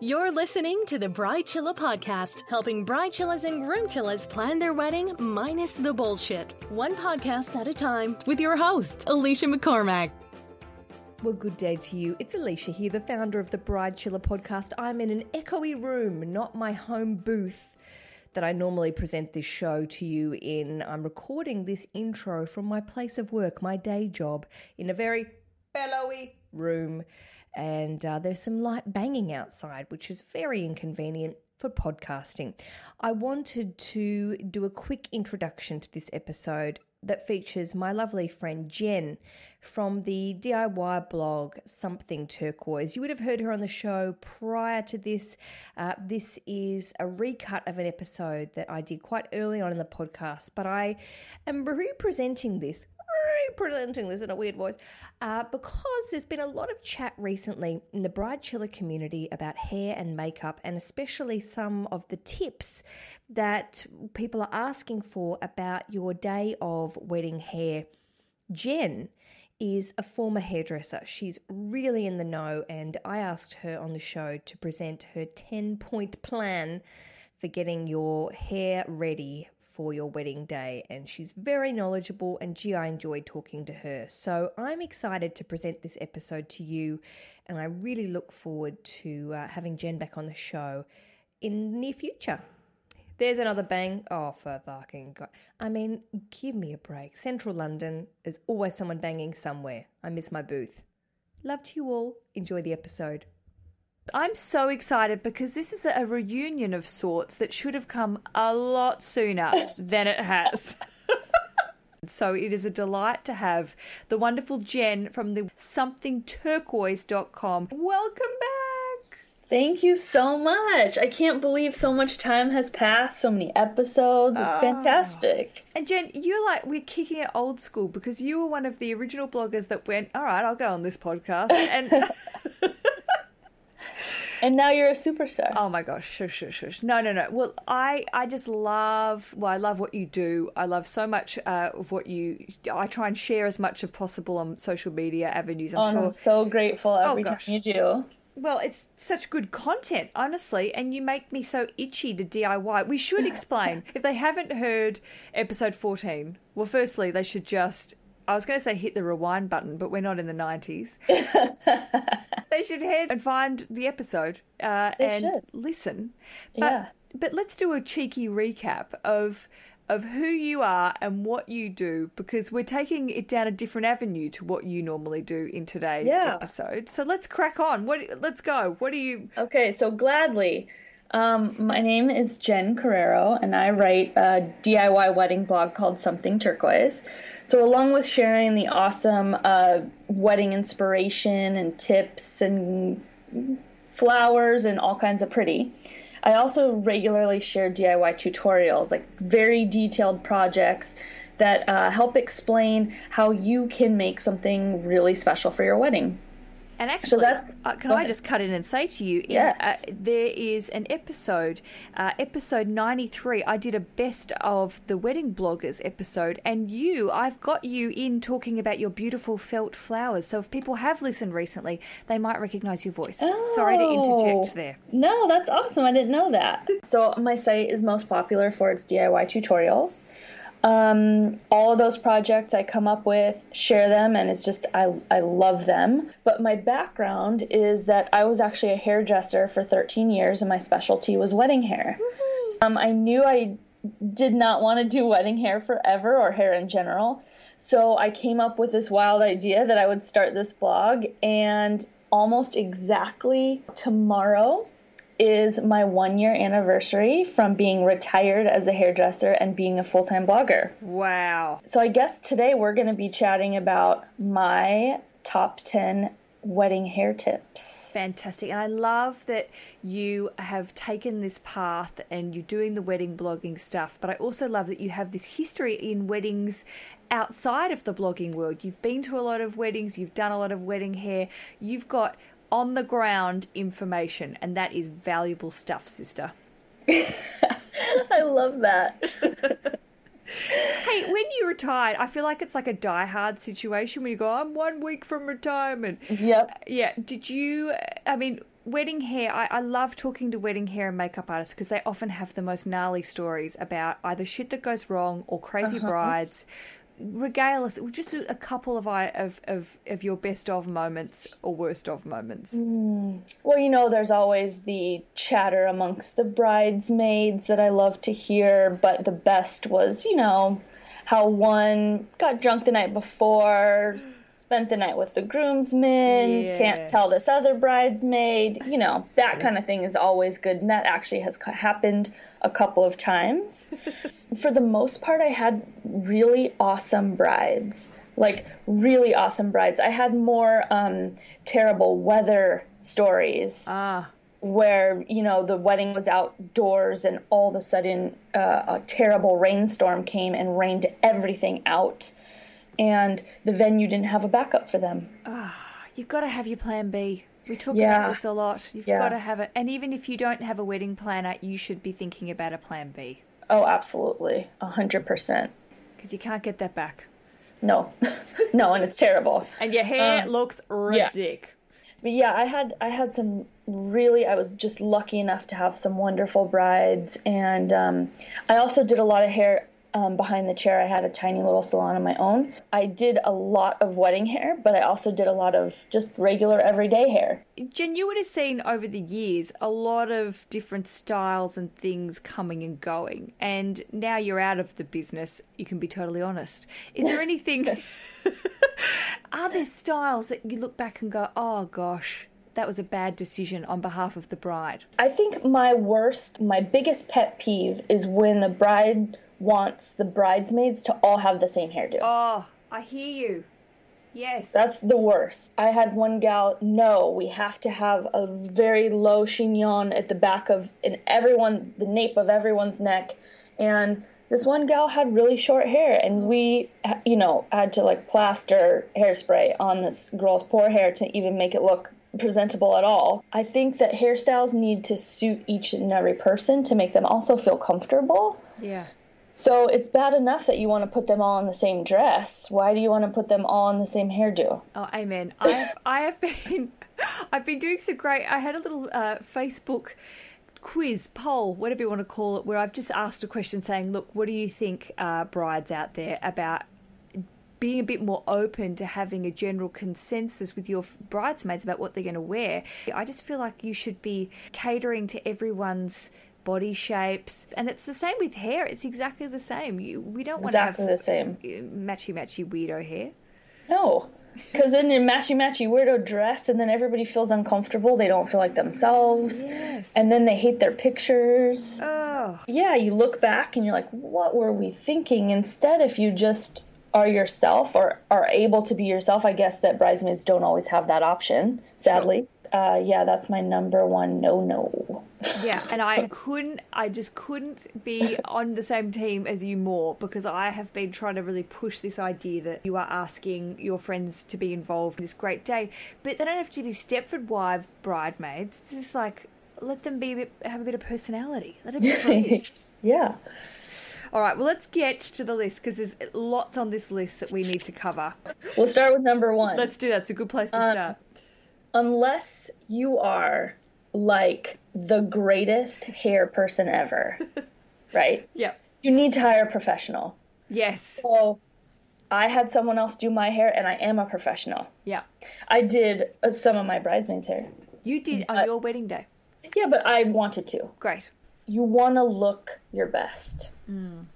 You're listening to the Bride Chilla podcast, helping bride chillas and groom chillas plan their wedding minus the bullshit. One podcast at a time with your host, Aleisha McCormack. Well, good day to you. It's Aleisha here, the founder of the Bride Chilla podcast. I'm in an echoey room, not my home booth that I normally present this show to you in. I'm recording this intro from my place of work, my day job, in a very bellowy room and uh, there's some light banging outside, which is very inconvenient for podcasting. I wanted to do a quick introduction to this episode that features my lovely friend Jen from the DIY blog Something Turquoise. You would have heard her on the show prior to this. Uh, this is a recut of an episode that I did quite early on in the podcast, but I am representing this presenting this in a weird voice uh, because there's been a lot of chat recently in the bride chiller community about hair and makeup, and especially some of the tips that people are asking for about your day of wedding hair. Jen is a former hairdresser. She's really in the know, and I asked her on the show to present her 10 point plan for getting your hair ready for your wedding day, and she's very knowledgeable. And gee, I enjoyed talking to her. So I'm excited to present this episode to you, and I really look forward to uh, having Jen back on the show in the near future. There's another bang. Oh, for fucking God. I mean, give me a break. Central London, there's always someone banging somewhere. I miss my booth. Love to you all. Enjoy the episode. I'm so excited because this is a reunion of sorts that should have come a lot sooner than it has. so it is a delight to have the wonderful Jen from the somethingturquoise.com. Welcome back. Thank you so much. I can't believe so much time has passed, so many episodes. It's oh. fantastic. And Jen, you're like, we're kicking it old school because you were one of the original bloggers that went, all right, I'll go on this podcast. And and now you're a superstar. Oh my gosh, shush, shush, shush. No, no, no. Well, I, I just love, well, I love what you do. I love so much uh, of what you, I try and share as much as possible on social media avenues. I'm oh, sure. I'm so grateful oh, every oh, time you do. Well, it's such good content, honestly, and you make me so itchy to DIY. We should explain if they haven't heard episode 14. Well, firstly, they should just I was going to say hit the rewind button, but we're not in the 90s. they should head and find the episode uh, and should. listen. But, yeah. But let's do a cheeky recap of of who you are and what you do because we're taking it down a different avenue to what you normally do in today's yeah. episode. So let's crack on. What let's go. What do you Okay, so gladly. Um, my name is Jen Carreiro, and I write a DIY wedding blog called Something Turquoise. So, along with sharing the awesome uh, wedding inspiration and tips and flowers and all kinds of pretty, I also regularly share DIY tutorials, like very detailed projects that uh, help explain how you can make something really special for your wedding. And actually, so that's, uh, can I just cut in and say to you, yes. uh, there is an episode, uh, episode 93. I did a best of the wedding bloggers episode, and you, I've got you in talking about your beautiful felt flowers. So if people have listened recently, they might recognize your voice. Oh, Sorry to interject there. No, that's awesome. I didn't know that. so my site is most popular for its DIY tutorials. Um, all of those projects I come up with, share them, and it's just, I, I love them. But my background is that I was actually a hairdresser for 13 years, and my specialty was wedding hair. Um, I knew I did not want to do wedding hair forever or hair in general. So I came up with this wild idea that I would start this blog, and almost exactly tomorrow, is my one year anniversary from being retired as a hairdresser and being a full time blogger. Wow. So I guess today we're going to be chatting about my top 10 wedding hair tips. Fantastic. And I love that you have taken this path and you're doing the wedding blogging stuff, but I also love that you have this history in weddings outside of the blogging world. You've been to a lot of weddings, you've done a lot of wedding hair, you've got on the ground information, and that is valuable stuff, sister. I love that. hey, when you retired, I feel like it's like a die-hard situation when you go, I'm one week from retirement. Yep. Yeah. Did you, I mean, wedding hair, I, I love talking to wedding hair and makeup artists because they often have the most gnarly stories about either shit that goes wrong or crazy Uh-huh. brides. Regale us just a couple of, I- of of of your best of moments or worst of moments. Mm. Well, you know, there's always the chatter amongst the bridesmaids that I love to hear, but the best was, you know, how one got drunk the night before, spent the night with the groomsmen, can't tell this other bridesmaid, you know, that kind of thing is always good, and that actually has happened a couple of times. For the most part, I had really awesome brides. Like, really awesome brides. I had more um, terrible weather stories Ah, where you know the wedding was outdoors and all of a sudden uh, a terrible rainstorm came and rained everything out and the venue didn't have a backup for them Ah, you've got to have your plan B. We talk Yeah. about this a lot. You've Yeah. got to have it, and even if you don't have a wedding planner, you should be thinking about a plan B oh absolutely a hundred percent because you can't get that back. no no and it's terrible And your hair Um, looks yeah. but yeah i had i had some really i was just lucky enough to have some wonderful brides and um, i also did a lot of hair um, behind the chair i had a tiny little salon of my own i did a lot of wedding hair but i also did a lot of just regular everyday hair Jen, you would have seen over the years a lot of different styles and things coming and going, and now you're out of the business. You can be totally honest. Is there anything? are there styles that you look back and go, "Oh gosh, that was a bad decision on behalf of the bride"? I think my worst, my biggest pet peeve is when the bride wants the bridesmaids to all have the same hairdo. Oh, I hear you. Yes. That's the worst. I had one gal, no, we have to have a very low chignon at the back of in everyone the nape of everyone's neck. And this one gal had really short hair and we you know, had to like plaster hairspray on this girl's poor hair to even make it look presentable at all. I think that hairstyles need to suit each and every person to make them also feel comfortable. yeah. So it's bad enough that you want to put them all in the same dress. Why do you want to put them all in the same hairdo? Oh, amen. I have, I have been, I've been doing so great. I had a little uh, Facebook quiz, poll, whatever you want to call it, where I've just asked a question saying, "Look, what do you think, uh, brides out there, about being a bit more open to having a general consensus with your bridesmaids about what they're going to wear?" I just feel like you should be catering to everyone's body shapes and it's the same with hair it's exactly the same you we don't Exactly want the same. Uh, matchy matchy weirdo hair No. Because then you're matchy matchy weirdo dress, and then everybody feels uncomfortable. They don't feel like themselves. yes And then they hate their pictures. oh Yeah, you look back and you're like, what were we thinking? Instead, if you just are yourself or are able to be yourself, I guess that bridesmaids don't always have that option, sadly. Uh, yeah, that's my number one no no. Yeah, and I couldn't, I just couldn't be on the same team as you more because I have been trying to really push this idea that you are asking your friends to be involved in this great day, but they don't have to be Stepford wife bridesmaids. It's just like let them be a bit, have a bit of personality. Let it be free. yeah. All right, well let's get to the list because there's lots on this list that we need to cover. We'll start with number one. Let's do that. It's a good place to start. Unless you are like the greatest hair person ever, right? Yep. You need to hire a professional. Yes. So I had someone else do my hair, and I am a professional. Yeah. I did uh, some of my bridesmaids' hair. You did on your wedding day. Yeah, but I wanted to. Great. You want to look your best.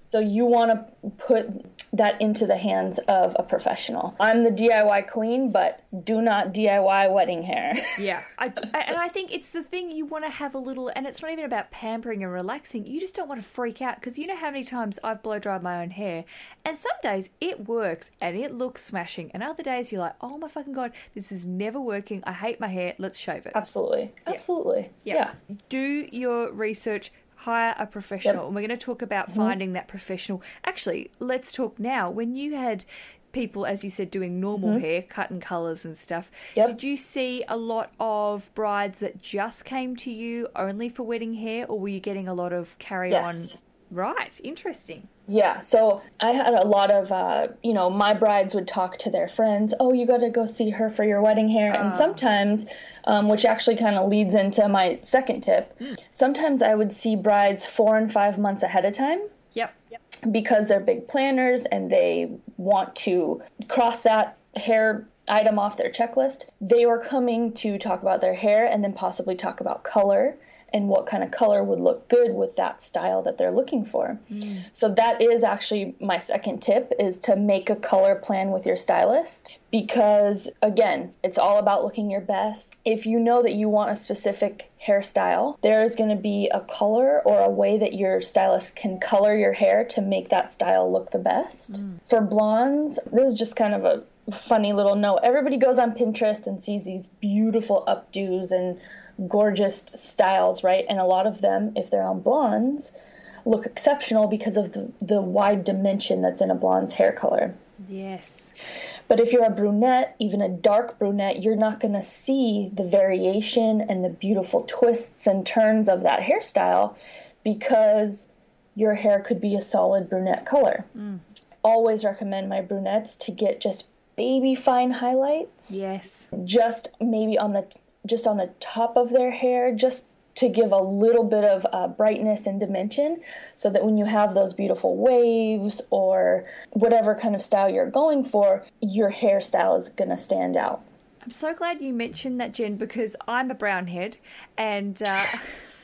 So you want to put that into the hands of a professional. I'm the DIY queen, but do not DIY wedding hair. Yeah, I, and I think it's the thing you want to have a little, and it's not even about pampering and relaxing. You just don't want to freak out because you know how many times I've blow dried my own hair, and some days it works and it looks smashing, and other days you're like, oh my fucking god, this is never working. I hate my hair. Let's shave it. Absolutely. Absolutely. Yeah. Do your research. Hire a professional, and we're going to talk about Mm-hmm. finding that professional. Actually, let's talk now. When you had people, as you said, doing normal hair, cut and colours and stuff, Mm-hmm. Yep. did you see a lot of brides that just came to you only for wedding hair, or were you getting a lot of carry Yes. Right, interesting. Yeah, so I had a lot of, uh, you know, my brides would talk to their friends, oh, you got to go see her for your wedding hair. And sometimes, um, which actually kind of leads into my second tip, sometimes I would see brides four and five months ahead of time Yep. because they're big planners and they want to cross that hair item off their checklist. They were coming to talk about their hair and then possibly talk about color and what kind of color would look good with that style that they're looking for. Mm. So that is actually my second tip is to make a color plan with your stylist because again, it's all about looking your best. If you know that you want a specific hairstyle, there is going to be a color or a way that your stylist can color your hair to make that style look the best. Mm. For blondes, this is just kind of a funny little note. Everybody goes on Pinterest and sees these beautiful updos and gorgeous styles, right? And a lot of them, if they're on blondes, look exceptional because of the, the wide dimension that's in a blonde's hair color. Yes. But if you're a brunette, even a dark brunette, you're not going to see the variation and the beautiful twists and turns of that hairstyle because your hair could be a solid brunette color. Mm. Always recommend my brunettes to get just baby fine highlights Yes. just maybe on the just on the top of their hair just to give a little bit of uh, brightness and dimension so that when you have those beautiful waves or whatever kind of style you're going for your hairstyle is going to stand out. I'm so glad you mentioned that, Jen, because I'm a brown head and uh,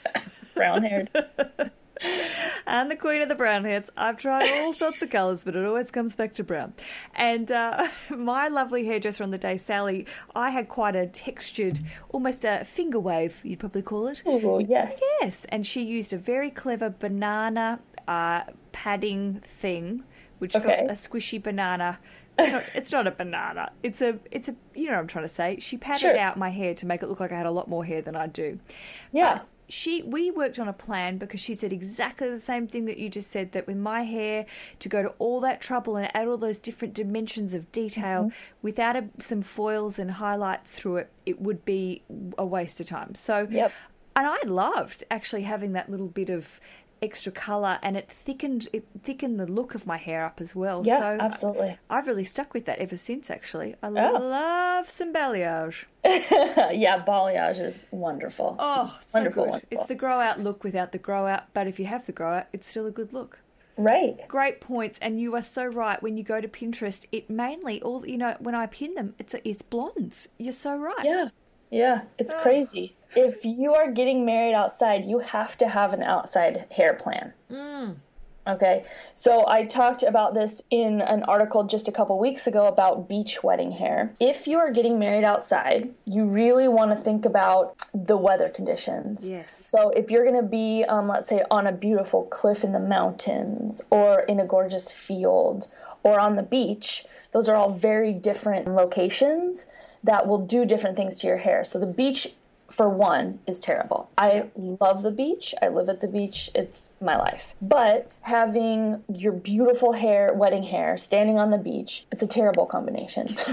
brown haired I'm the queen of the brown heads. I've tried all sorts of colours, but it always comes back to brown. And uh, my lovely hairdresser on the day, Sally, I had quite a textured, almost a finger wave, you'd probably call it. Ooh, yes Yes, and she used a very clever banana uh, padding thing, which Okay. felt a squishy banana. It's not, it's not a banana. It's a it's a you know what I'm trying to say. She padded Sure. out my hair to make it look like I had a lot more hair than I do. yeah She we worked on a plan because she said exactly the same thing that you just said that with my hair to go to all that trouble and add all those different dimensions of detail Mm-hmm. without a, some foils and highlights through it it would be a waste of time. So Yep. and I loved actually having that little bit of extra color and it thickened it thickened the look of my hair up as well. yeah so uh, absolutely I've really stuck with that ever since actually. I Oh. love some balayage. yeah balayage is wonderful Oh, so Wonderful, good. wonderful. It's the grow out look without the grow out, but if you have the grow out, it's still a good look. right Great points, and you are so right. When you go to Pinterest, it mainly all you know when I pin them, it's it's blondes. You're so right. Yeah, yeah, it's crazy. If you are getting married outside, you have to have an outside hair plan. Okay, so I talked about this in an article just a couple weeks ago about beach wedding hair. If you are getting married outside, you really want to think about the weather conditions. Yes. So if you're going to be, um, let's say, on a beautiful cliff in the mountains, or in a gorgeous field, or on the beach, those are all very different locations that will do different things to your hair. So the beach, for one, is terrible. I love the beach. I live at the beach. It's my life. But having your beautiful hair, wedding hair, standing on the beach, it's a terrible combination.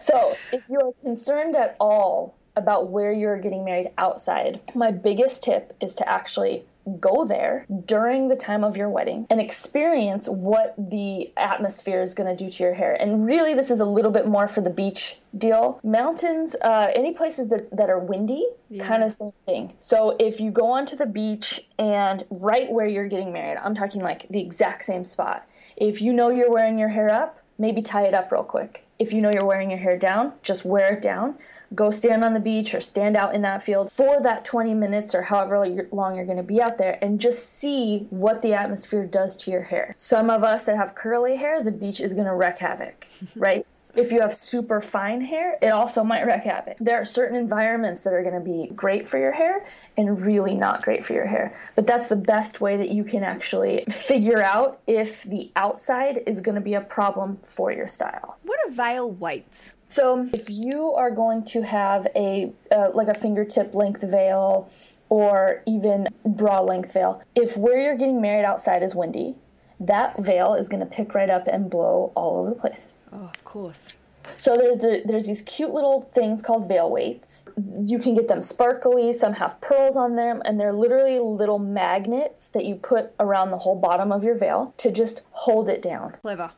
So, if you are concerned at all about where you're getting married outside, my biggest tip is to actually go there during the time of your wedding and experience what the atmosphere is going to do to your hair. And really, this is a little bit more for the beach deal. Mountains, uh, any places that, that are windy, kind of same thing. So, if you go onto the beach and right where you're getting married, I'm talking like the exact same spot. If you know you're wearing your hair up, maybe tie it up real quick. If you know you're wearing your hair down, just wear it down. Go stand on the beach or stand out in that field for that 20 minutes or however long you're going to be out there and just see what the atmosphere does to your hair. Some of us that have curly hair, the beach is going to wreak havoc, right? If you have super fine hair, it also might wreak havoc. There are certain environments that are going to be great for your hair and really not great for your hair. But that's the best way that you can actually figure out if the outside is going to be a problem for your style. What are veil weights? So if you are going to have a uh, like a fingertip length veil or even bra length veil, if where you're getting married outside is windy, that veil is going to pick right up and blow all over the place. Oh, of course. So there's the, there's these cute little things called veil weights. You can get them sparkly. Some have pearls on them, and they're literally little magnets that you put around the whole bottom of your veil to just hold it down. Clever.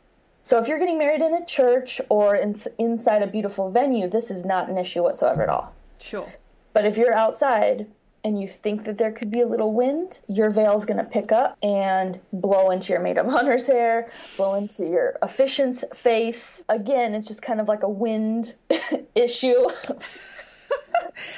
So if you're getting married in a church or in, inside a beautiful venue, this is not an issue whatsoever at all. Sure. But if you're outside and you think that there could be a little wind, your veil's going to pick up and blow into your maid of honor's hair, blow into your officiant's face. Again, it's just kind of like a wind issue.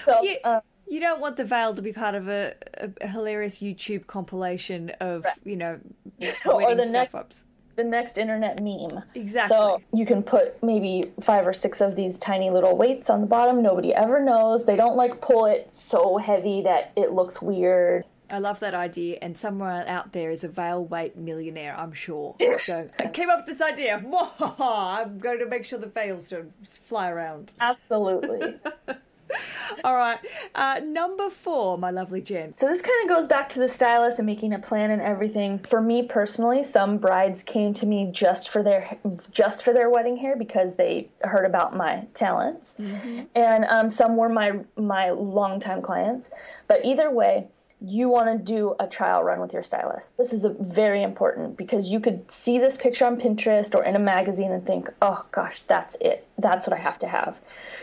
so, you, uh, you, don't want the veil to be part of a, a, hilarious YouTube compilation of, right. you know, or the next, ups the next internet meme. Exactly. So you can put maybe five or six of these tiny little weights on the bottom. Nobody ever knows. They don't like pull it so heavy that it looks weird. I love that idea, and somewhere out there is a veil weight millionaire, I'm sure. So I came up with this idea. I'm going to make sure the veils don't fly around. Absolutely. All right. Uh, number four, my lovely Jen. So this kind of goes back to the stylist and making a plan and everything. For me personally, some brides came to me just for their just for their wedding hair because they heard about my talents, mm-hmm. and um, some were my my longtime clients. But either way, you want to do a trial run with your stylist. This is very important because you could see this picture on Pinterest or in a magazine and think, oh gosh, that's it. That's what I have to have.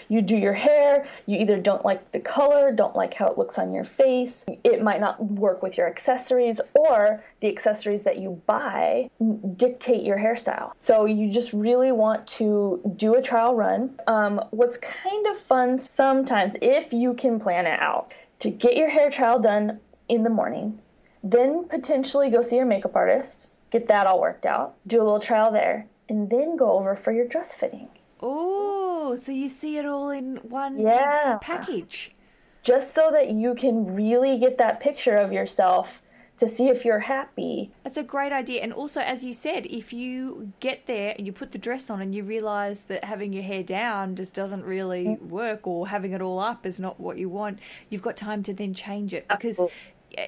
You do your hair, you either don't like the color, don't like how it looks on your face, it might not work with your accessories, or the accessories that you buy dictate your hairstyle. So you just really want to do a trial run. Um, what's kind of fun sometimes, if you can plan it out, to get your hair trial done in the morning, then potentially go see your makeup artist, get that all worked out, do a little trial there, and then go over for your dress fitting. Oh, so you see it all in one yeah. package. Just so that you can really get that picture of yourself to see if you're happy. That's a great idea. And also, as you said, if you get there and you put the dress on and you realize that having your hair down just doesn't really mm-hmm. work or having it all up is not what you want, you've got time to then change it because Absolutely.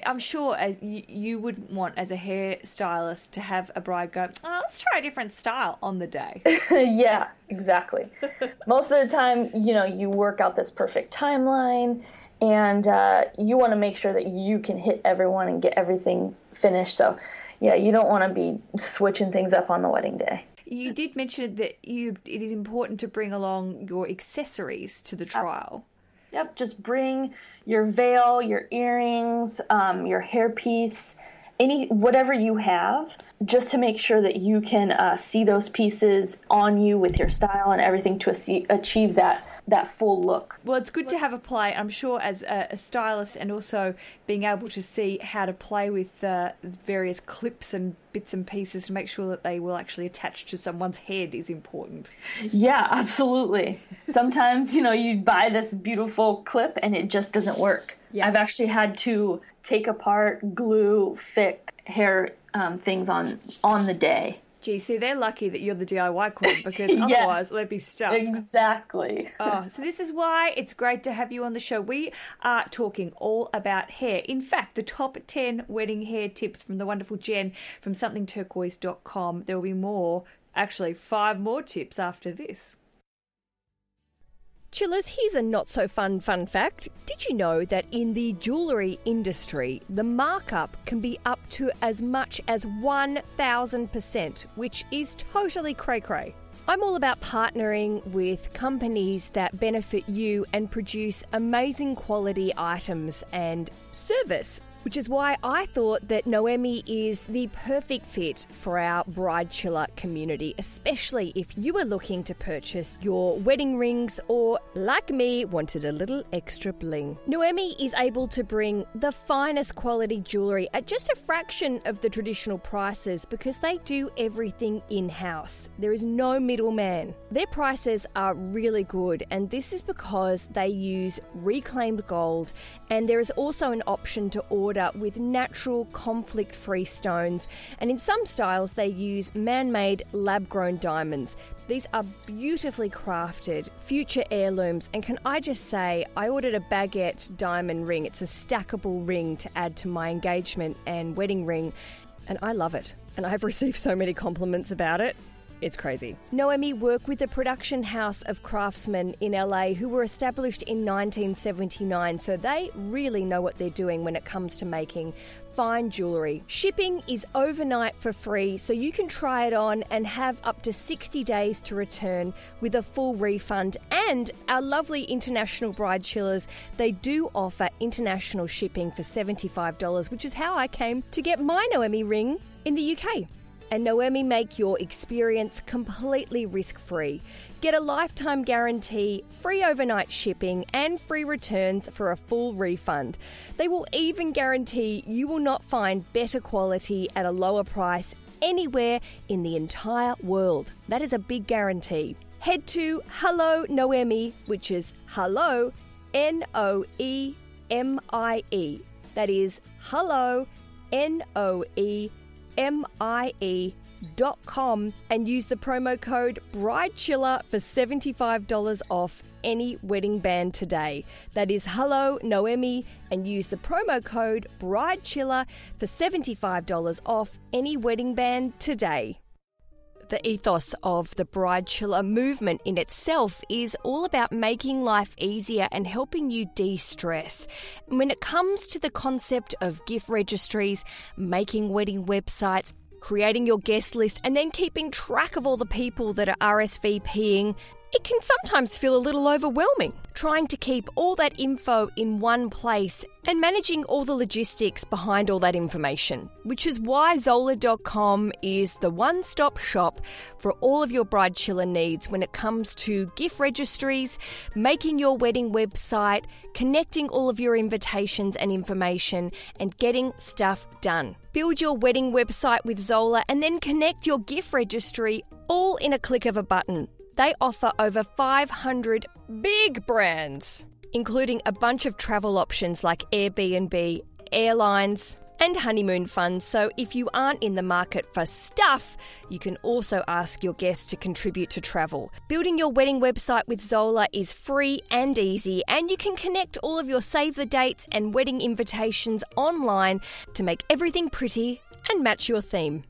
I'm sure as you, you would want as a hairstylist to have a bride go, oh, let's try a different style on the day. yeah, exactly. Most of the time, you know, you work out this perfect timeline and uh, you want to make sure that you can hit everyone and get everything finished. So, yeah, you don't want to be switching things up on the wedding day. You did mention that you it is important to bring along your accessories to the trial. Yep, just bring your veil, your earrings, um, your hairpiece, any whatever you have just to make sure that you can uh, see those pieces on you with your style and everything to achieve that that full look. Well, it's good to have a play. I'm sure as a, a stylist and also being able to see how to play with uh, various clips and bits and pieces to make sure that they will actually attach to someone's head is important. Yeah, absolutely. Sometimes you know you buy this beautiful clip and it just doesn't work. Yeah. I've actually had to take apart, glue, fix hair um, things on on the day. Gee, see, they're lucky that you're the DIY queen because otherwise they'd be stuffed. Exactly. oh, so this is why it's great to have you on the show. We are talking all about hair. In fact, the top 10 wedding hair tips from the wonderful Jen from somethingturquoise.com. There will be more, actually, five more tips after this. Chillers, here's a not so fun fun fact. Did you know that in the jewellery industry, the markup can be up to as much as 1000%, which is totally cray cray? I'm all about partnering with companies that benefit you and produce amazing quality items and service which is why I thought that Noemie is the perfect fit for our bride chiller community, especially if you are looking to purchase your wedding rings or, like me, wanted a little extra bling. Noemie is able to bring the finest quality jewellery at just a fraction of the traditional prices because they do everything in house. There is no middleman. Their prices are really good, and this is because they use reclaimed gold, and there is also an option to order with natural conflict free stones, and in some styles, they use man made lab grown diamonds. These are beautifully crafted, future heirlooms, and can I just say, I ordered a baguette diamond ring. It's a stackable ring to add to my engagement and wedding ring, and I love it. And I've received so many compliments about it. It's crazy. Noemie worked with the production house of craftsmen in LA who were established in 1979, so they really know what they're doing when it comes to making fine jewellery. Shipping is overnight for free, so you can try it on and have up to 60 days to return with a full refund. And our lovely international bride chillers, they do offer international shipping for $75, which is how I came to get my Noemie ring in the UK and Noemie make your experience completely risk free. Get a lifetime guarantee, free overnight shipping, and free returns for a full refund. They will even guarantee you will not find better quality at a lower price anywhere in the entire world. That is a big guarantee. Head to Hello Noemie, which is hello, N O E M I E. That is hello, N O E M-I-E.com and use the promo code BRIDECHILLER for $75 off any wedding band today. That is Hello Noemie and use the promo code BRIDECHILLER for $75 off any wedding band today. The ethos of the Bride Chiller movement in itself is all about making life easier and helping you de stress. When it comes to the concept of gift registries, making wedding websites, creating your guest list, and then keeping track of all the people that are RSVPing, it can sometimes feel a little overwhelming trying to keep all that info in one place and managing all the logistics behind all that information, which is why Zola.com is the one stop shop for all of your bride chiller needs when it comes to gift registries, making your wedding website, connecting all of your invitations and information, and getting stuff done. Build your wedding website with Zola and then connect your gift registry all in a click of a button. They offer over 500 big brands, including a bunch of travel options like Airbnb, airlines, and honeymoon funds. So, if you aren't in the market for stuff, you can also ask your guests to contribute to travel. Building your wedding website with Zola is free and easy, and you can connect all of your save the dates and wedding invitations online to make everything pretty and match your theme.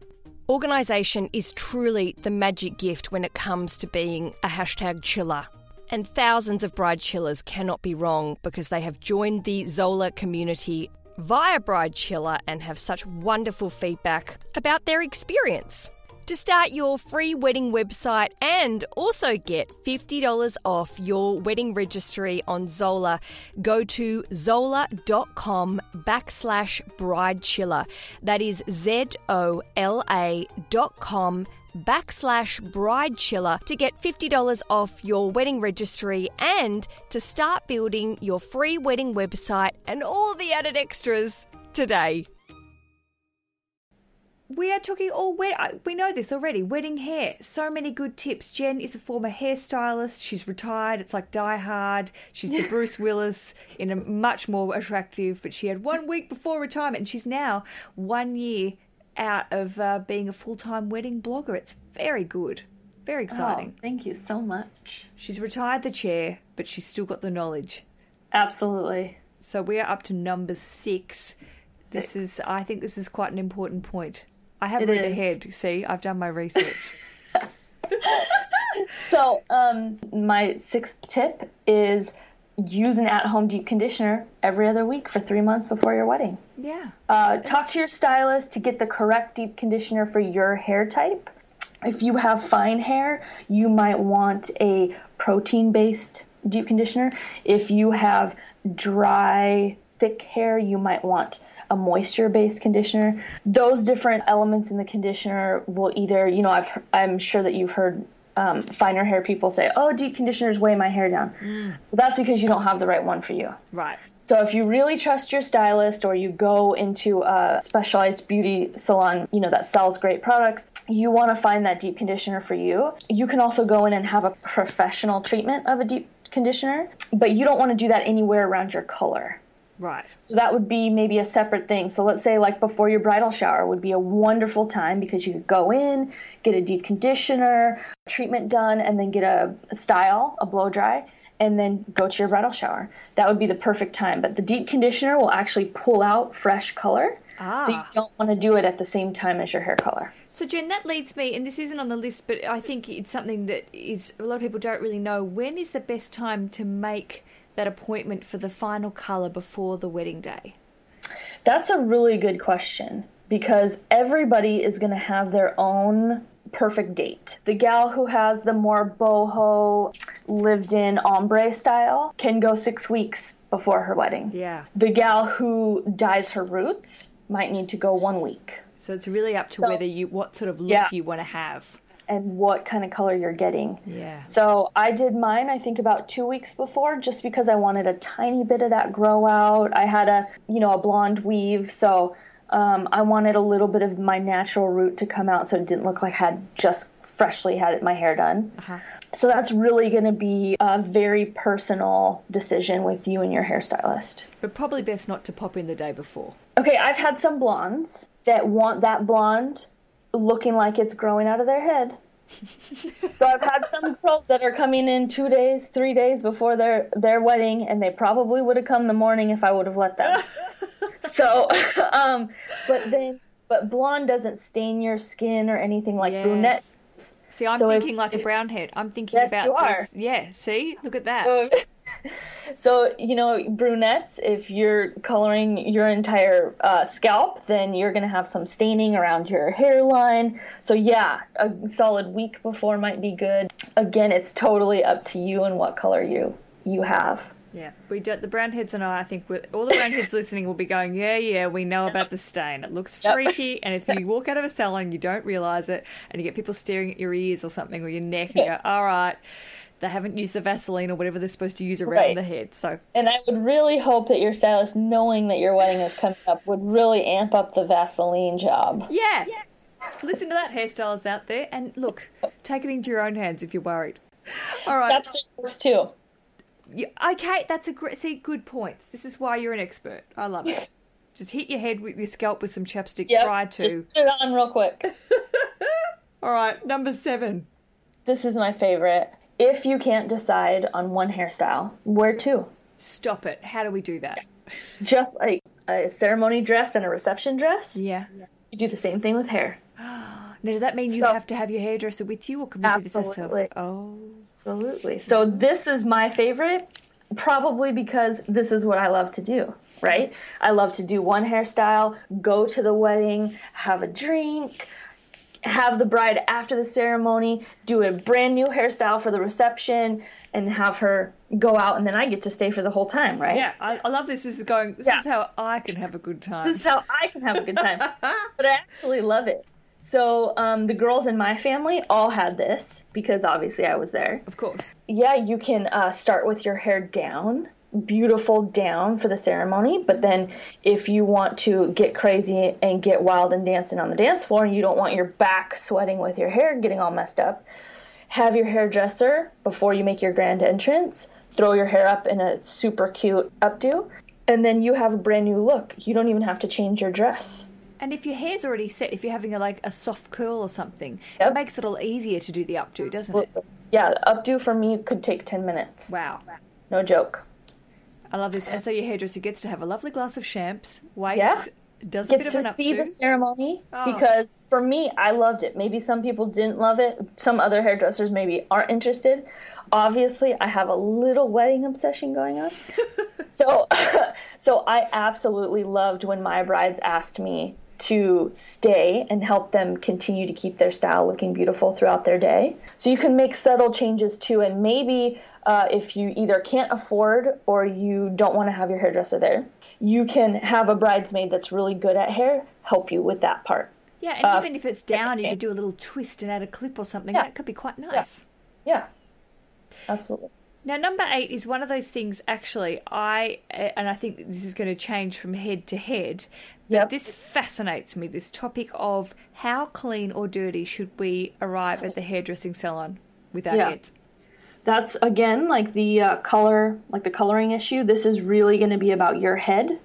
Organisation is truly the magic gift when it comes to being a hashtag chiller. And thousands of bride chillers cannot be wrong because they have joined the Zola community via Bride Chiller and have such wonderful feedback about their experience. To start your free wedding website and also get $50 off your wedding registry on Zola, go to zola.com backslash bridechiller. That is Z O L A dot com backslash bridechiller to get $50 off your wedding registry and to start building your free wedding website and all the added extras today we are talking all wed- we know this already wedding hair so many good tips. Jen is a former hairstylist she's retired it's like die hard she's the bruce willis in a much more attractive but she had one week before retirement and she's now one year out of uh, being a full-time wedding blogger. It's very good very exciting. oh, thank you so much. She's retired the chair but she's still got the knowledge. Absolutely. So we are up to number six. This is i think this is quite an important point I have it read is. ahead. See, I've done my research. so, um, my sixth tip is use an at-home deep conditioner every other week for three months before your wedding. Yeah. Uh, talk to your stylist to get the correct deep conditioner for your hair type. If you have fine hair, you might want a protein-based deep conditioner. If you have dry, thick hair, you might want a moisture based conditioner. Those different elements in the conditioner will either, you know, I've, I'm sure that you've heard um, finer hair people say, oh, deep conditioners weigh my hair down. Mm. Well, that's because you don't have the right one for you. Right. So if you really trust your stylist or you go into a specialized beauty salon, you know, that sells great products, you want to find that deep conditioner for you. You can also go in and have a professional treatment of a deep conditioner, but you don't want to do that anywhere around your color. Right. So that would be maybe a separate thing. So let's say like before your bridal shower would be a wonderful time because you could go in, get a deep conditioner, treatment done, and then get a, style, a blow dry, and then go to your bridal shower. That would be the perfect time. But the deep conditioner will actually pull out fresh color. Ah. So you don't want to do it at the same time as your hair color. So, Jen, that leads me, and this isn't on the list, but I think it's something that is a lot of people don't really know. When is the best time to make that appointment for the final colour before the wedding day? That's a really good question because everybody is going to have their own perfect date. The gal who has the more boho, lived in ombre style can go six weeks before her wedding. Yeah. The gal who dyes her roots might need to go one week. So it's really up to whether you what sort of look Yeah. you want to have. And what kind of color you're getting. Yeah. So I did mine, I think about two weeks before, just because I wanted a tiny bit of that grow out. I had a, you know, a blonde weave, so um, I wanted a little bit of my natural root to come out, so it didn't look like I had just freshly had my hair done. Uh-huh. So that's really going to be a very personal decision with you and your hairstylist. But probably best not to pop in the day before. Okay, I've had some blondes that want that blonde looking like it's growing out of their head. so I've had some girls that are coming in two days, three days before their their wedding, and they probably would have come the morning if I would have let them. so, um, but then, but blonde doesn't stain your skin or anything like Yes. brunette. See, I'm So if- thinking like a brown head. I'm thinking Yes, about you are. this. Yeah, see? Look at that. So, so you know, brunettes. If you're coloring your entire uh, scalp, then you're gonna have some staining around your hairline. So yeah, a solid week before might be good. Again, it's totally up to you and what color you you have. Yeah, we do, the brown heads and I, I think all the brown heads listening will be going, yeah, yeah, we know about the stain. It looks freaky, and if you walk out of a salon, you don't realise it, and you get people staring at your ears or something or your neck, and you go, all right, they haven't used the Vaseline or whatever they're supposed to use around Right. the head. So And I would really hope that your stylist, knowing that your wedding is coming up, would really amp up the Vaseline job. yeah, listen to that, hairstylists out there, and look, take it into your own hands if you're worried. All right. Chapstick works too. Yeah, okay, that's a great. See, good points. This is why you're an expert. I love it. Just hit your head with your scalp with some chapstick Yep. prior to. Just put it on real quick. All right, number seven. This is my favorite. If you can't decide on one hairstyle, wear two. Stop it. How do we do that? Just like a ceremony dress and a reception dress, Yeah. you do the same thing with hair. Now, does that mean you So- have to have your hairdresser with you, or can we do this ourselves? Oh, Absolutely. So this is my favorite, probably because this is what I love to do. Right? I love to do one hairstyle, go to the wedding, have a drink, have the bride after the ceremony, do a brand new hairstyle for the reception, and have her go out, and then I get to stay for the whole time, right? yeah. I, I love this. This is going. This Yeah. is how I can have a good time. This is how I can have a good time. but I actually love it. So um, the girls in my family all had this because obviously I was there. Of course. Yeah, you can uh, start with your hair down, beautiful down for the ceremony. But then if you want to get crazy and get wild and dancing on the dance floor and you don't want your back sweating with your hair getting all messed up, have your hairdresser before you make your grand entrance throw your hair up in a super cute updo. And then you have a brand new look. You don't even have to change your dress. And if your hair's already set, if you're having a, like a soft curl or something, Yep. it makes it all easier to do the updo, doesn't it? Yeah, the updo for me could take 10 minutes. Wow. No joke. I love this. And so your hairdresser gets to have a lovely glass of champs, waits, Yeah. does a bit Gets of an to see the ceremony Oh. because for me, I loved it. Maybe some people didn't love it. Some other hairdressers maybe aren't interested. Obviously, I have a little wedding obsession going on. so, so I absolutely loved when my brides asked me to stay and help them continue to keep their style looking beautiful throughout their day. So you can make subtle changes too, and maybe uh, if you either can't afford or you don't want to have your hairdresser there, you can have a bridesmaid that's really good at hair help you with that part. Yeah, and Uh, even if it's down, you could do a little twist and add a clip or something. Yeah. That could be quite nice. Yeah, absolutely. Now, number eight is one of those things. Actually, I uh, and I think this is going to change from head to head. But Yep. this fascinates me. This topic of how clean or dirty should we arrive at the hairdressing salon with our Yeah. heads? That's again like the uh, color, like the coloring issue. This is really going to be about your head,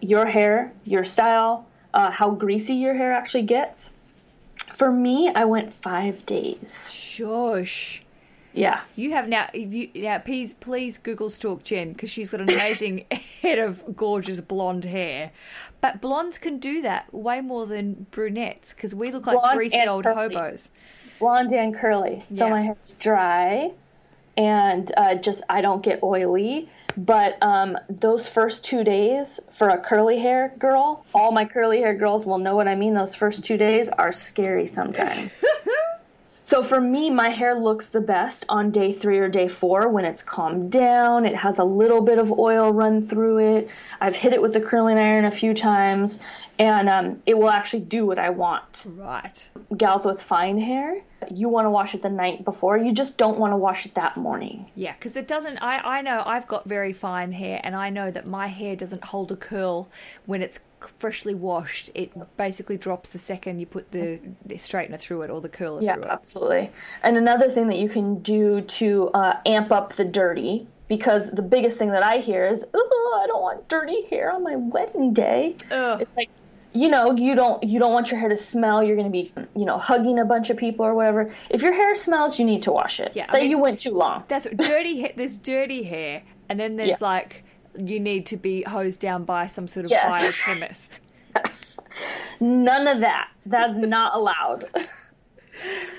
your hair, your style, uh, how greasy your hair actually gets. For me, I went five days. Shush. Yeah. You have now. If you now, please, please Google stalk Jen because she's got an amazing head of gorgeous blonde hair. But blondes can do that way more than brunettes because we look like Blonde greasy old curly. hobos. blonde and curly. So Yeah. my hair's dry and uh, just I don't get oily. But um, those first two days for a curly hair girl, all my curly hair girls will know what I mean. Those first two days are scary sometimes. So for me, my hair looks the best on day three or day four when it's calmed down. It has a little bit of oil run through it. I've hit it with the curling iron a few times, and um, it will actually do what I want Right. gals with fine hair, you want to wash it the night before. You just don't want to wash it that morning. Yeah, because it doesn't. I I know I've got very fine hair, and I know that my hair doesn't hold a curl when it's freshly washed. It basically drops the second you put the, the straightener through it or the curler Yeah, through it. absolutely. And another thing that you can do to uh, amp up the dirty, because the biggest thing that I hear is, "Oh, I don't want dirty hair on my wedding day." Ugh. It's like, you know, you don't you don't want your hair to smell. You're going to be, you know, hugging a bunch of people or whatever. If your hair smells, you need to wash it. Yeah, I mean- you went too long. That's dirty. hair. There's dirty hair, and then there's Yeah. like you need to be hosed down by some sort of Yes. biochemist. None of that. That's not allowed.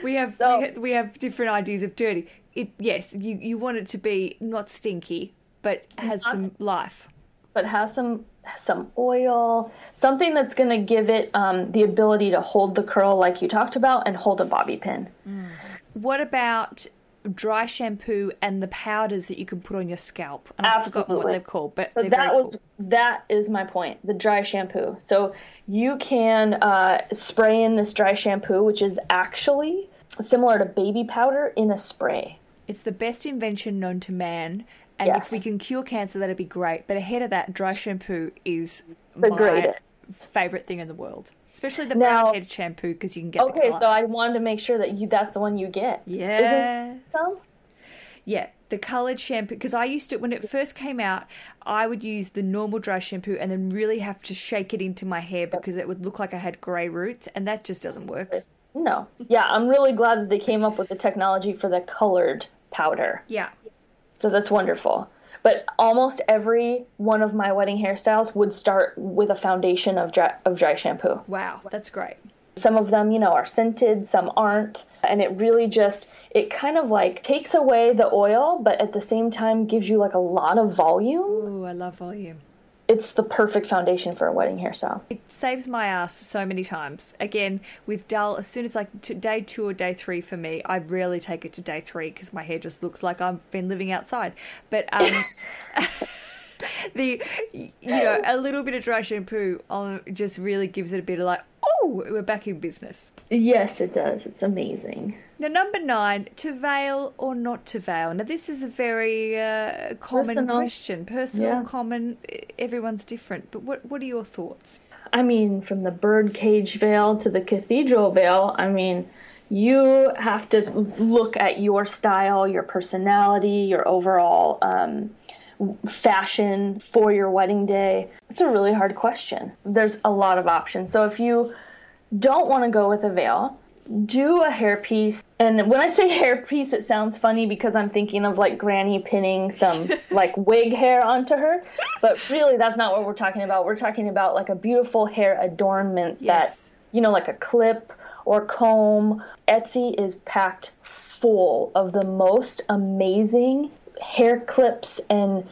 We have, So- we have we have different ideas of dirty. It yes, you you want it to be not stinky, but has some life. but has some some oil, something that's going to give it um, the ability to hold the curl like you talked about and hold a bobby pin. What about dry shampoo and the powders that you can put on your scalp? And I've forgotten what they're called, but So that was cool. that is my point. The dry shampoo. So you can uh, spray in this dry shampoo, which is actually similar to baby powder in a spray. It's the best invention known to man. And if we can cure cancer, that'd be great. But ahead of that, dry shampoo is The my greatest. favorite thing in the world, especially the Now- brown head shampoo because you can get the Okay, so I wanted to make sure that you that's the one you get. Yeah. Yeah, the coloured shampoo. Because I used to, when it first came out, I would use the normal dry shampoo and then really have to shake it into my hair because it would look like I had grey roots, and that just doesn't work. No. Yeah, I'm really glad that they came up with the technology for the colored powder. Yeah. So that's wonderful. But almost every one of my wedding hairstyles would start with a foundation of dry, of dry shampoo. Wow, that's great. Some of them, you know, are scented, some aren't, and it really just it kind of like takes away the oil, but at the same time gives you like a lot of volume. Ooh, I love volume. It's the perfect foundation for a wedding hairstyle. It saves my ass so many times. Again, with dull, as soon as like to day two or day three for me, I rarely take it to day three because my hair just looks like I've been living outside. But um, the you know a little bit of dry shampoo on just really gives it a bit of like, we're back in business. Yes, it does. It's amazing. Now, number nine, to veil or not to veil. Now, this is a very uh, common Personal. question. Personal, Yeah. common, everyone's different. But what, what are your thoughts? I mean, from the birdcage veil to the cathedral veil, I mean, you have to look at your style, your personality, your overall um, fashion for your wedding day. It's a really hard question. There's a lot of options. So if you don't want to go with a veil, do a hairpiece. And when I say hairpiece, it sounds funny because I'm thinking of like granny pinning some like wig hair onto her. But really, that's not what we're talking about. We're talking about like a beautiful hair adornment Yes. that, you know, like a clip or comb. Etsy is packed full of the most amazing hair clips and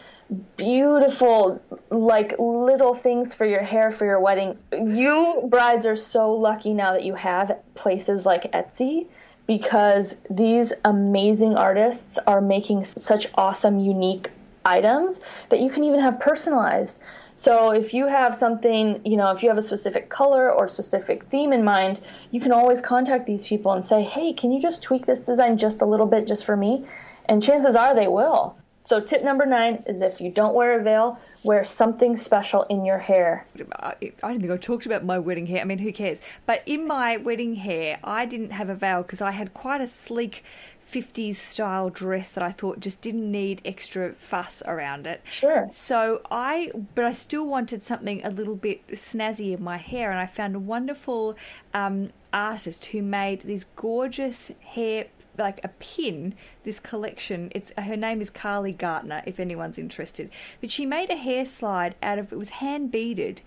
beautiful like little things for your hair for your wedding. You brides are so lucky now that you have places like Etsy because these amazing artists are making such awesome unique items that you can even have personalized. So if you have something, you know, if you have a specific color or specific theme in mind, you can always contact these people and say, "Hey, can you just tweak this design just a little bit just for me?" And chances are they will. So tip number 9 is if you don't wear a veil, wear something special in your hair. I I don't think I talked about my wedding hair. I mean, who cares? But in my wedding hair, I didn't have a veil because I had quite a sleek 50s style dress that I thought just didn't need extra fuss around it. Sure. So I, but I still wanted something a little bit snazzy in my hair, and I found a wonderful um, artist who made these gorgeous hair like a pin, this collection. It's her name is Carly Gartner, if anyone's interested. But she made a hair slide out of it was hand beaded,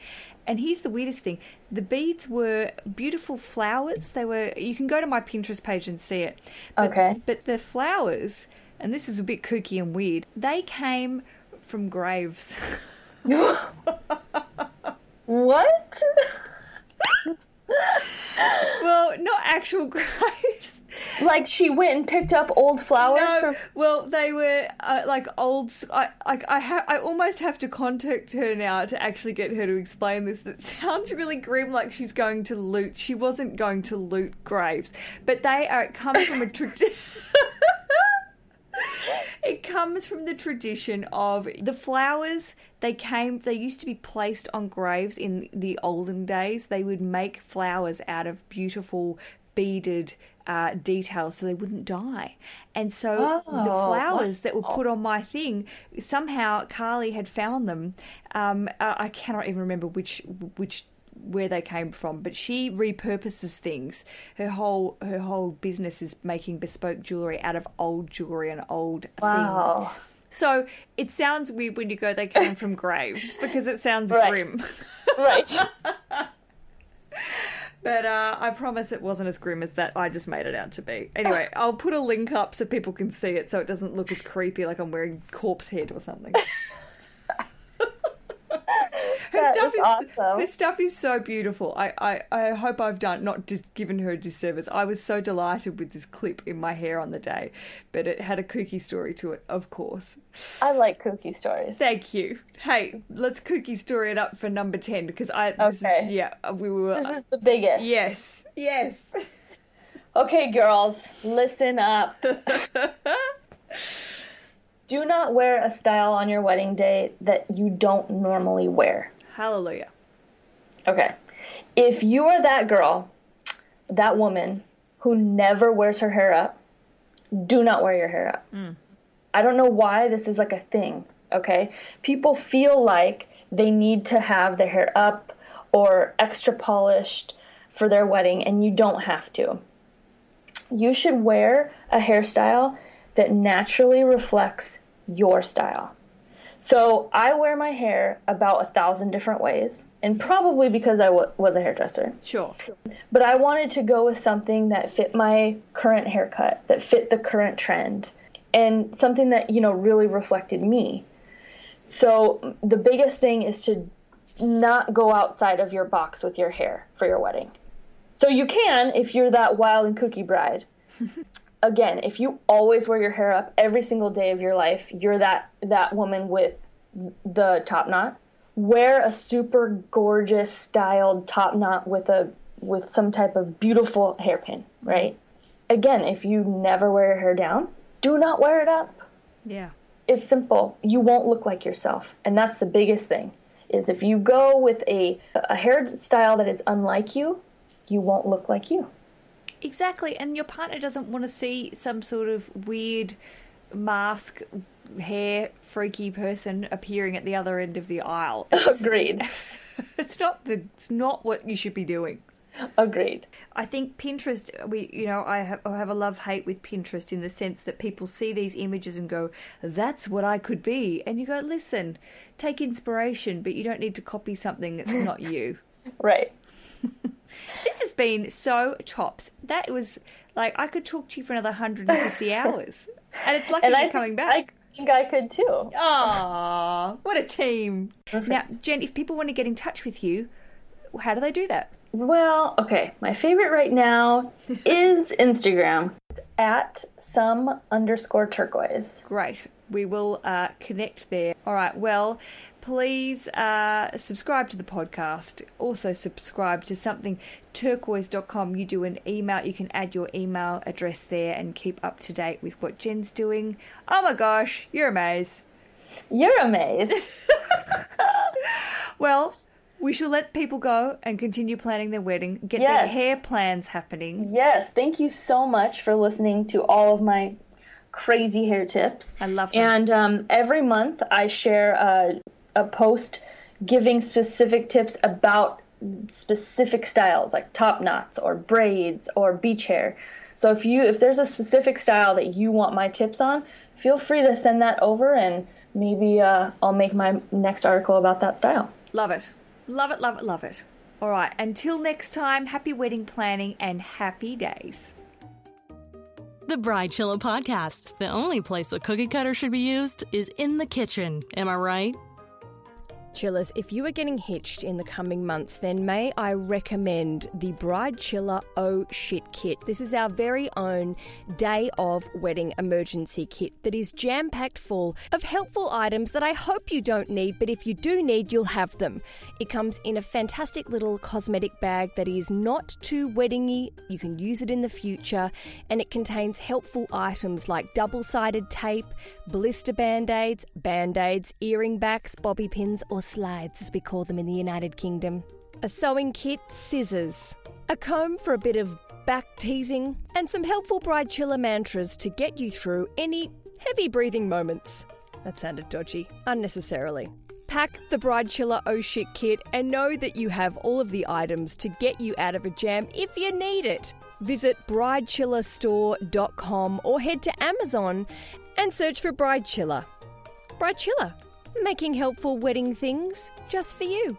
and here's the weirdest thing: the beads were beautiful flowers. They were. You can go to my Pinterest page and see it. But, Okay. But the flowers, and this is a bit kooky and weird. They came from graves. What? well, not actual graves. Like she went and picked up old flowers No, from. well, they were uh, like old. I I I, ha- I almost have to contact her now to actually get her to explain this. That sounds really grim, like she's going to loot. She wasn't going to loot graves, but they are come from a tradition. It comes from the tradition of the flowers. They came. They used to be placed on graves in the olden days. They would make flowers out of beautiful beaded uh, details, so they wouldn't die. And so the Oh, flowers that were put on my thing, somehow Carly had found them. Um, I cannot even remember which which where they came from, but she repurposes things. Her whole her whole business is making bespoke jewelry out of old jewelry and old things. Wow. So it sounds weird when you go they came from graves because it sounds Right. grim. Right. But uh, I promise it wasn't as grim as that I just made it out to be. Anyway, I'll put a link up so people can see it so it doesn't look as creepy like I'm wearing corpse head or something. Her stuff is awesome. her stuff is so beautiful. I, I, I hope I've done not just given her a disservice. I was so delighted with this clip in my hair on the day, but it had a kooky story to it, of course. I like kooky stories. Thank you. Hey, let's kooky story it up for number ten because I this Okay. is, yeah uh, we were This is the biggest. yes yes. Okay, girls, listen up. Do not wear a style on your wedding day that you don't normally wear. Hallelujah. Okay. If you are that girl, that woman who never wears her hair up, do not wear your hair up. Mm. I don't know why this is like a thing, okay? People feel like they need to have their hair up or extra polished for their wedding, and you don't have to. You should wear a hairstyle that naturally reflects your style. So I wear my hair about a thousand different ways, and probably because I w- was a hairdresser. Sure. But I wanted to go with something that fit my current haircut, that fit the current trend, and something that, you know, really reflected me. So mm, the biggest thing is to not go outside of your box with your hair for your wedding. So you can if you're that wild and kooky bride. Again, if you always wear your hair up every single day of your life, you're that that woman with the top knot. Wear a super gorgeous styled top knot with a with some type of beautiful hairpin, right? Again, if you never wear your hair down, do not wear it up. Yeah. It's simple. You won't look like yourself. And that's the biggest thing. Is if you go with a a hairstyle that is unlike you, you won't look like you. Exactly. And your partner doesn't want to see some sort of weird mask hair freaky person appearing at the other end of the aisle. It's, Agreed. it's not the it's not what you should be doing. Agreed. I think Pinterest, we, you know, I have, I have a love hate with Pinterest in the sense that people see these images and go, "That's what I could be," and you go, "Listen, take inspiration, but you don't need to copy something that's not you." Right. This has been so tops. That was like I could talk to you for another 150 hours, and it's lucky And you're I coming back. I think I could too. Ah, what a team! Now, Jen, if people want to get in touch with you, how do they do that? Well, okay. My favorite right now is Instagram. It's at some underscore turquoise. Great. We will uh, connect there. All right. Well, please uh, subscribe to the podcast. Also, subscribe to something turquoise.com. You do an email, you can add your email address there and keep up to date with what Jen's doing. Oh my gosh, you're amazed. You're amazed. Well, we shall let people go and continue planning their wedding, get their hair plans happening. yes. Thank you so much for listening to all of my crazy hair tips. I love them. And um, every month I share a, a post giving specific tips about specific styles like top knots or braids or beach hair. So if you if there's a specific style that you want my tips on, feel free to send that over and maybe uh, I'll make my next article about that style. Love it. Love it, love it, love it. All right, until next time, happy wedding planning and happy days. The Bridechilla Podcast. The only place a cookie cutter should be used is in the kitchen. Am I right? Chillas, if you are getting hitched in the coming months, then may I recommend the Bridechilla Oh Shit Kit. This is our very own day of wedding emergency kit that is jam packed full of helpful items that I hope you don't need, but if you do need, you'll have them. It comes in a fantastic little cosmetic bag that is not too weddingy. You can use it in the future, and it contains helpful items like double sided tape, blister band aids, band aids, earring backs, bobby pins, or slides, as we call them in the United Kingdom, a sewing kit, scissors, a comb for a bit of back teasing, and some helpful Bridechilla mantras to get you through any heavy breathing moments. That sounded dodgy, unnecessarily. Pack the Bridechilla Oh Shit kit and know that you have all of the items to get you out of a jam if you need it. Visit bridechillastore.com or head to Amazon and search for Bridechilla. Bride Chiller making helpful wedding things just for you.